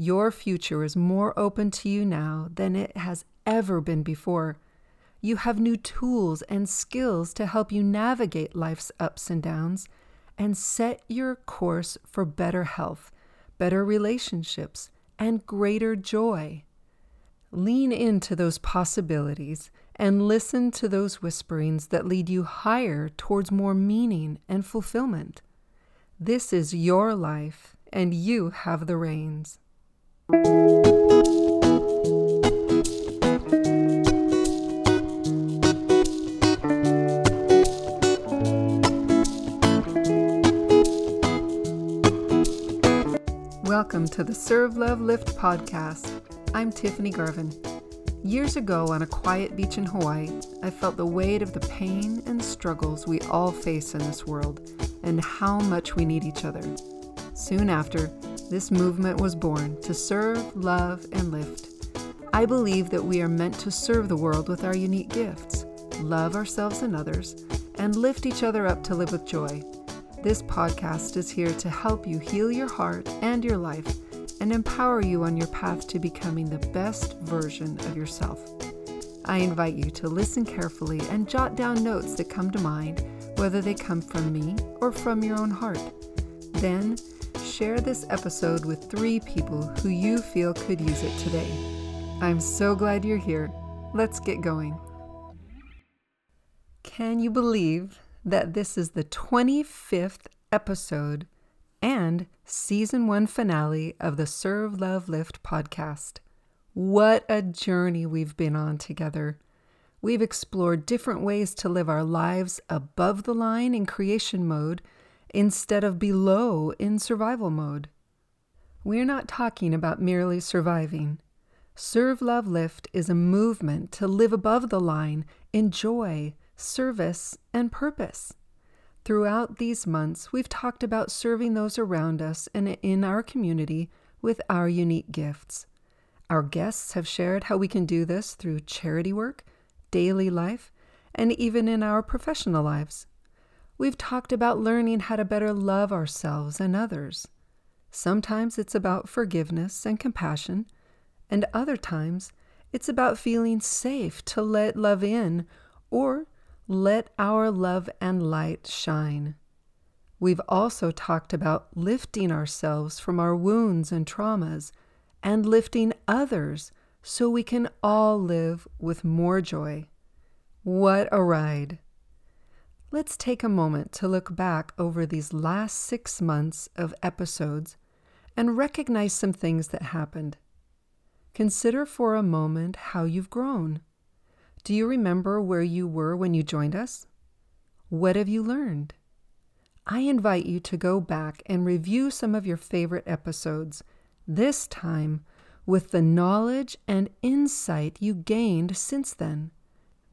Your future is more open to you now than it has ever been before. You have new tools and skills to help you navigate life's ups and downs and set your course for better health, better relationships, and greater joy. Lean into those possibilities and listen to those whisperings that lead you higher towards more meaning and fulfillment. This is your life, and you have the reins. Welcome to the Serve Love Lift podcast. I'm Tiffany Garvin. Years ago, on a quiet beach in Hawaii, I felt the weight of the pain and struggles we all face in this world and how much we need each other. Soon after, this movement was born to serve, love, and lift. I believe that we are meant to serve the world with our unique gifts, love ourselves and others, and lift each other up to live with joy. This podcast is here to help you heal your heart and your life and empower you on your path to becoming the best version of yourself. I invite you to listen carefully and jot down notes that come to mind, whether they come from me or from your own heart. Then, share this episode with three people who you feel could use it today. I'm so glad you're here. Let's get going. Can you believe that this is the 25th episode and season one finale of the Serve Love Lift podcast? What a journey we've been on together. We've explored different ways to live our lives above the line in creation mode instead of below in survival mode. We're not talking about merely surviving. Serve Love Lift is a movement to live above the line in joy, service, and purpose. Throughout these months, we've talked about serving those around us and in our community with our unique gifts. Our guests have shared how we can do this through charity work, daily life, and even in our professional lives. We've talked about learning how to better love ourselves and others. Sometimes it's about forgiveness and compassion, and other times it's about feeling safe to let love in or let our love and light shine. We've also talked about lifting ourselves from our wounds and traumas and lifting others so we can all live with more joy. What a ride! Let's take a moment to look back over these last six months of episodes and recognize some things that happened. Consider for a moment how you've grown. Do you remember where you were when you joined us? What have you learned? I invite you to go back and review some of your favorite episodes, this time with the knowledge and insight you gained since then.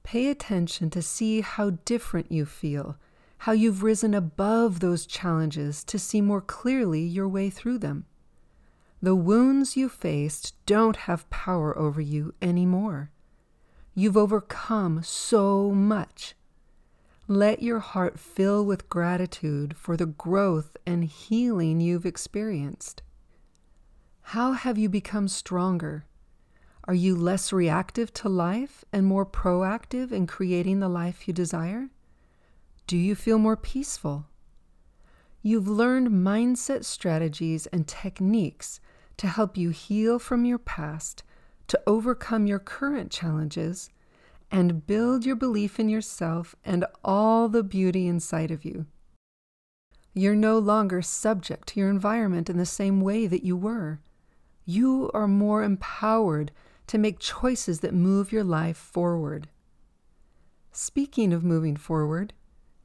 Pay attention to see how different you feel, how you've risen above those challenges to see more clearly your way through them. The wounds you faced don't have power over you anymore. You've overcome so much. Let your heart fill with gratitude for the growth and healing you've experienced. How have you become stronger? Are you less reactive to life and more proactive in creating the life you desire? Do you feel more peaceful? You've learned mindset strategies and techniques to help you heal from your past, to overcome your current challenges, and build your belief in yourself and all the beauty inside of you. You're no longer subject to your environment in the same way that you were. You are more empowered to make choices that move your life forward. Speaking of moving forward,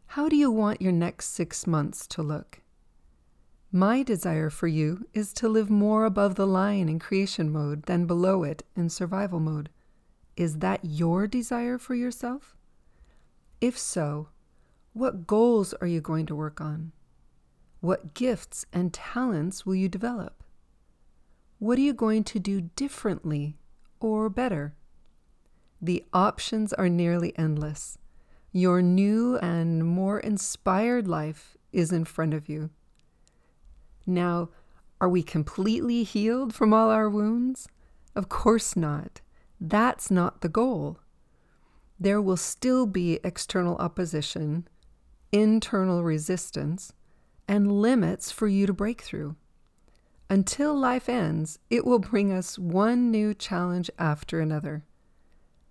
how do you want your next six months to look? My desire for you is to live more above the line in creation mode than below it in survival mode. Is that your desire for yourself? If so, what goals are you going to work on? What gifts and talents will you develop? What are you going to do differently or better. The options are nearly endless. Your new and more inspired life is in front of you. Now, Are we completely healed from all our wounds? Of course not. That's not the goal. There will still be external opposition, internal resistance, and limits for you to break through. Until life ends, it will bring us one new challenge after another.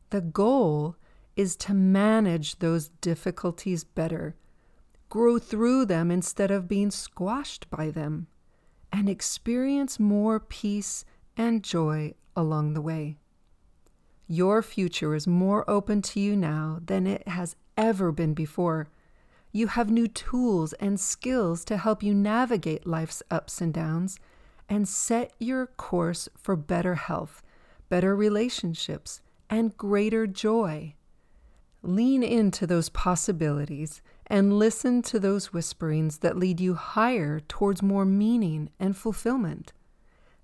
The goal is to manage those difficulties better, grow through them instead of being squashed by them, and experience more peace and joy along the way. Your future is more open to you now than it has ever been before. You have new tools and skills to help you navigate life's ups and downs and set your course for better health, better relationships, and greater joy. Lean into those possibilities and listen to those whisperings that lead you higher towards more meaning and fulfillment.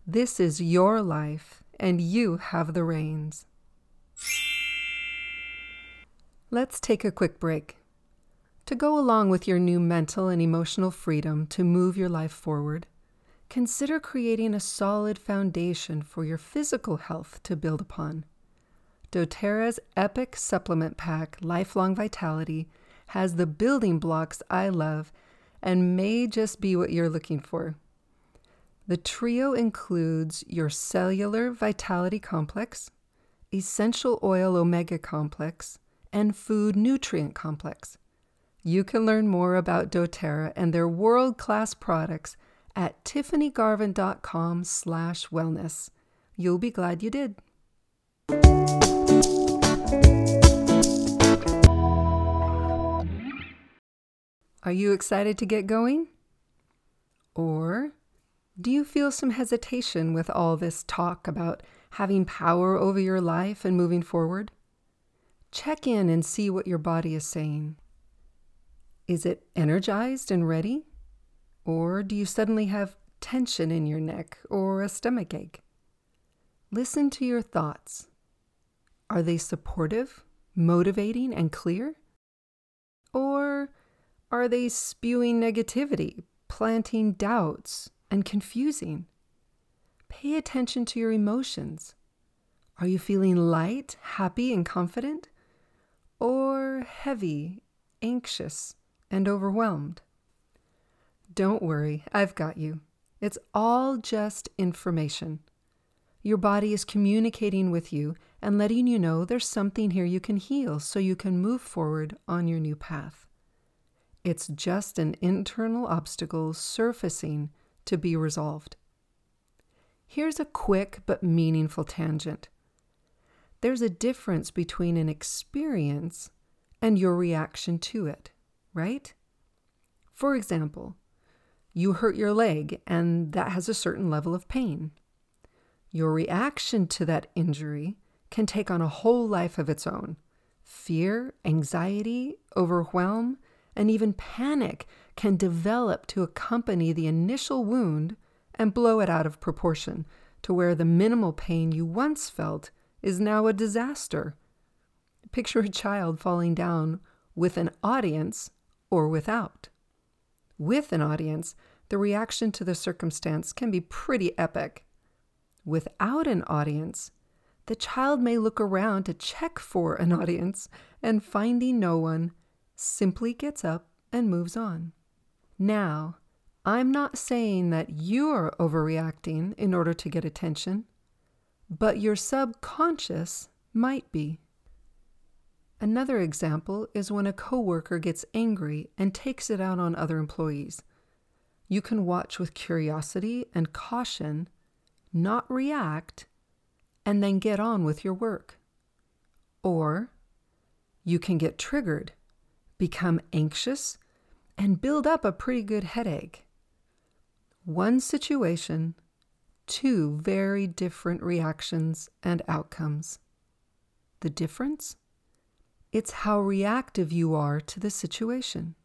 This is your life, and you have the reins. Let's take a quick break. To go along with your new mental and emotional freedom to move your life forward, consider creating a solid foundation for your physical health to build upon. doTERRA's Epic Supplement Pack Lifelong Vitality has the building blocks I love and may just be what you're looking for. The trio includes your cellular vitality complex, essential oil omega complex, and food nutrient complex. You can learn more about doTERRA and their world-class products at tiffanygarvin.com slash wellness. You'll be glad you did. Are you excited to get going? Or do you feel some hesitation with all this talk about having power over your life and moving forward? Check in and see what your body is saying. Is it energized and ready? Or do you suddenly have tension in your neck or a stomach ache? Listen to your thoughts. Are they supportive, motivating, and clear? Or are they spewing negativity, planting doubts, and confusing? Pay attention to your emotions. Are you feeling light, happy, and confident? Or heavy, anxious, and overwhelmed? Don't worry, I've got you. It's all just information. Your body is communicating with you and letting you know there's something here you can heal so you can move forward on your new path. It's just an internal obstacle surfacing to be resolved. Here's a quick but meaningful tangent. There's a difference between an experience and your reaction to it, right? For example, you hurt your leg, and that has a certain level of pain. Your reaction to that injury can take on a whole life of its own. Fear, anxiety, overwhelm, and even panic can develop to accompany the initial wound and blow it out of proportion to where the minimal pain you once felt is now a disaster. Picture a child falling down with an audience or without. With an audience, the reaction to the circumstance can be pretty epic. Without an audience, the child may look around to check for an audience and finding no one, simply gets up and moves on. Now, I'm not saying that you're overreacting in order to get attention, but your subconscious might be. Another example is when a coworker gets angry and takes it out on other employees. You can watch with curiosity and caution, not react, and then get on with your work. Or you can get triggered, become anxious, and build up a pretty good headache. One situation, two very different reactions and outcomes. The difference? It's how reactive you are to the situation.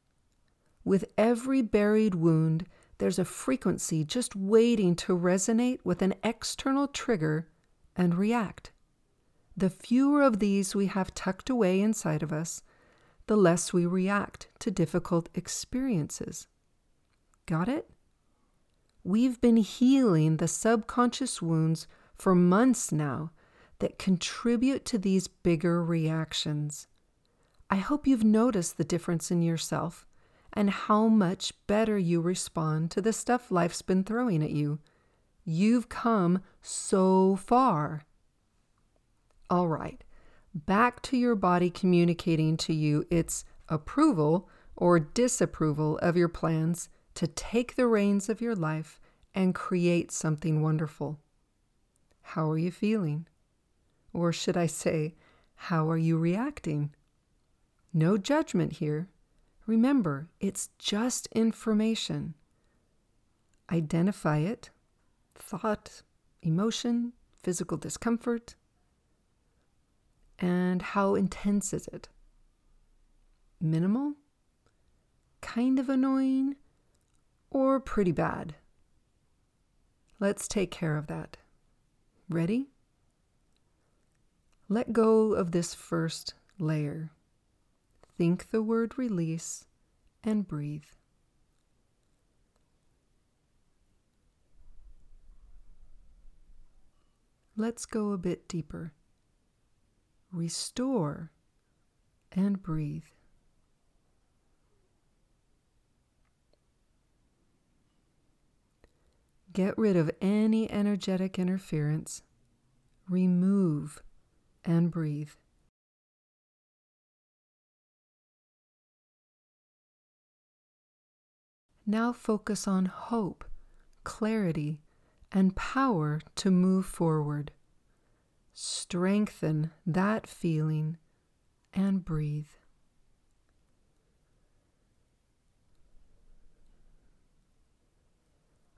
With every buried wound, there's a frequency just waiting to resonate with an external trigger and react. The fewer of these we have tucked away inside of us, the less we react to difficult experiences. Got it? We've been healing the subconscious wounds for months now that contribute to these bigger reactions. I hope you've noticed the difference in yourself and how much better you respond to the stuff life's been throwing at you. You've come so far. All right, back to your body communicating to you its approval or disapproval of your plans to take the reins of your life and create something wonderful. How are you feeling? Or should I say, how are you reacting? No judgment here. Remember, it's just information. Identify it thought, emotion, physical discomfort, and how intense is it? Minimal? Kind of annoying? Or pretty bad? Let's take care of that. Ready? Let go of this first layer. Think the word release and breathe. Let's go a bit deeper. Restore and breathe. Get rid of any energetic interference. Remove and breathe. Now focus on hope, clarity, and power to move forward. Strengthen that feeling and breathe.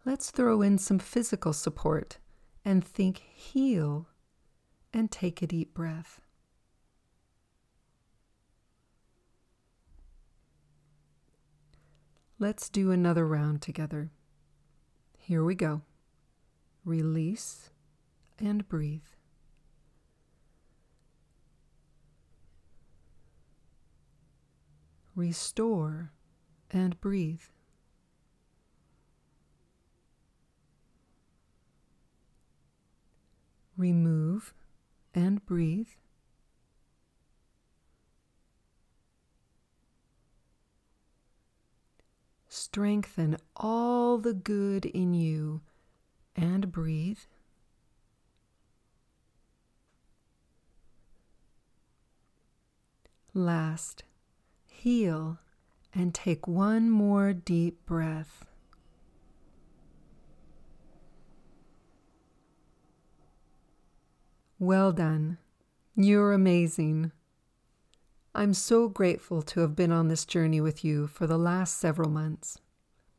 Let's throw in some physical support and think heal and take a deep breath. Let's do another round together. Here we go. Release and breathe. Restore and breathe. Remove and breathe. Strengthen all the good in you and breathe. Last, heal and take one more deep breath. Well done. You're amazing. I'm so grateful to have been on this journey with you for the last several months.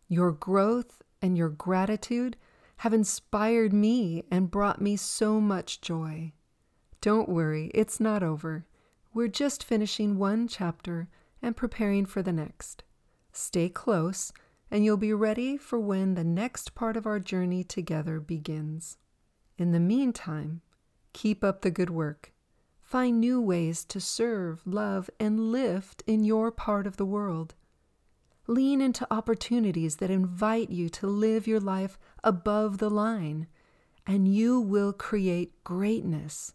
Your growth and your gratitude have inspired me and brought me so much joy. Don't worry, it's not over. We're just finishing one chapter and preparing for the next. Stay close, and you'll be ready for when the next part of our journey together begins. In the meantime, keep up the good work. Find new ways to serve, love, and lift in your part of the world. Lean into opportunities that invite you to live your life above the line, and you will create greatness.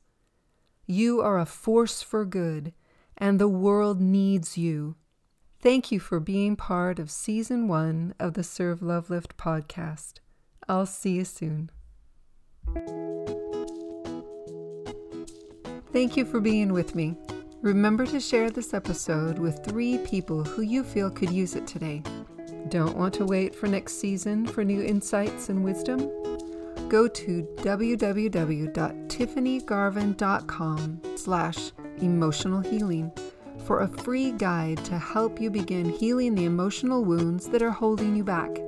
You are a force for good, and the world needs you. Thank you for being part of season one of the Serve Love Lift podcast. I'll see you soon. Thank you for being with me. Remember to share this episode with three people who you feel could use it today. Don't want to wait for next season for new insights and wisdom? Go to www.tiffanygarvin.com slash emotional healing for a free guide to help you begin healing the emotional wounds that are holding you back.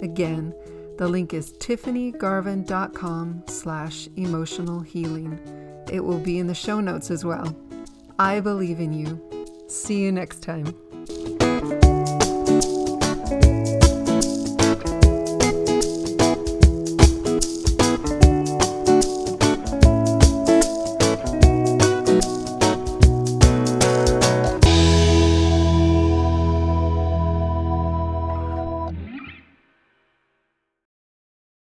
Again, the link is tiffanygarvin.com slash emotional healing. It will be in the show notes as well. I believe in you. See you next time.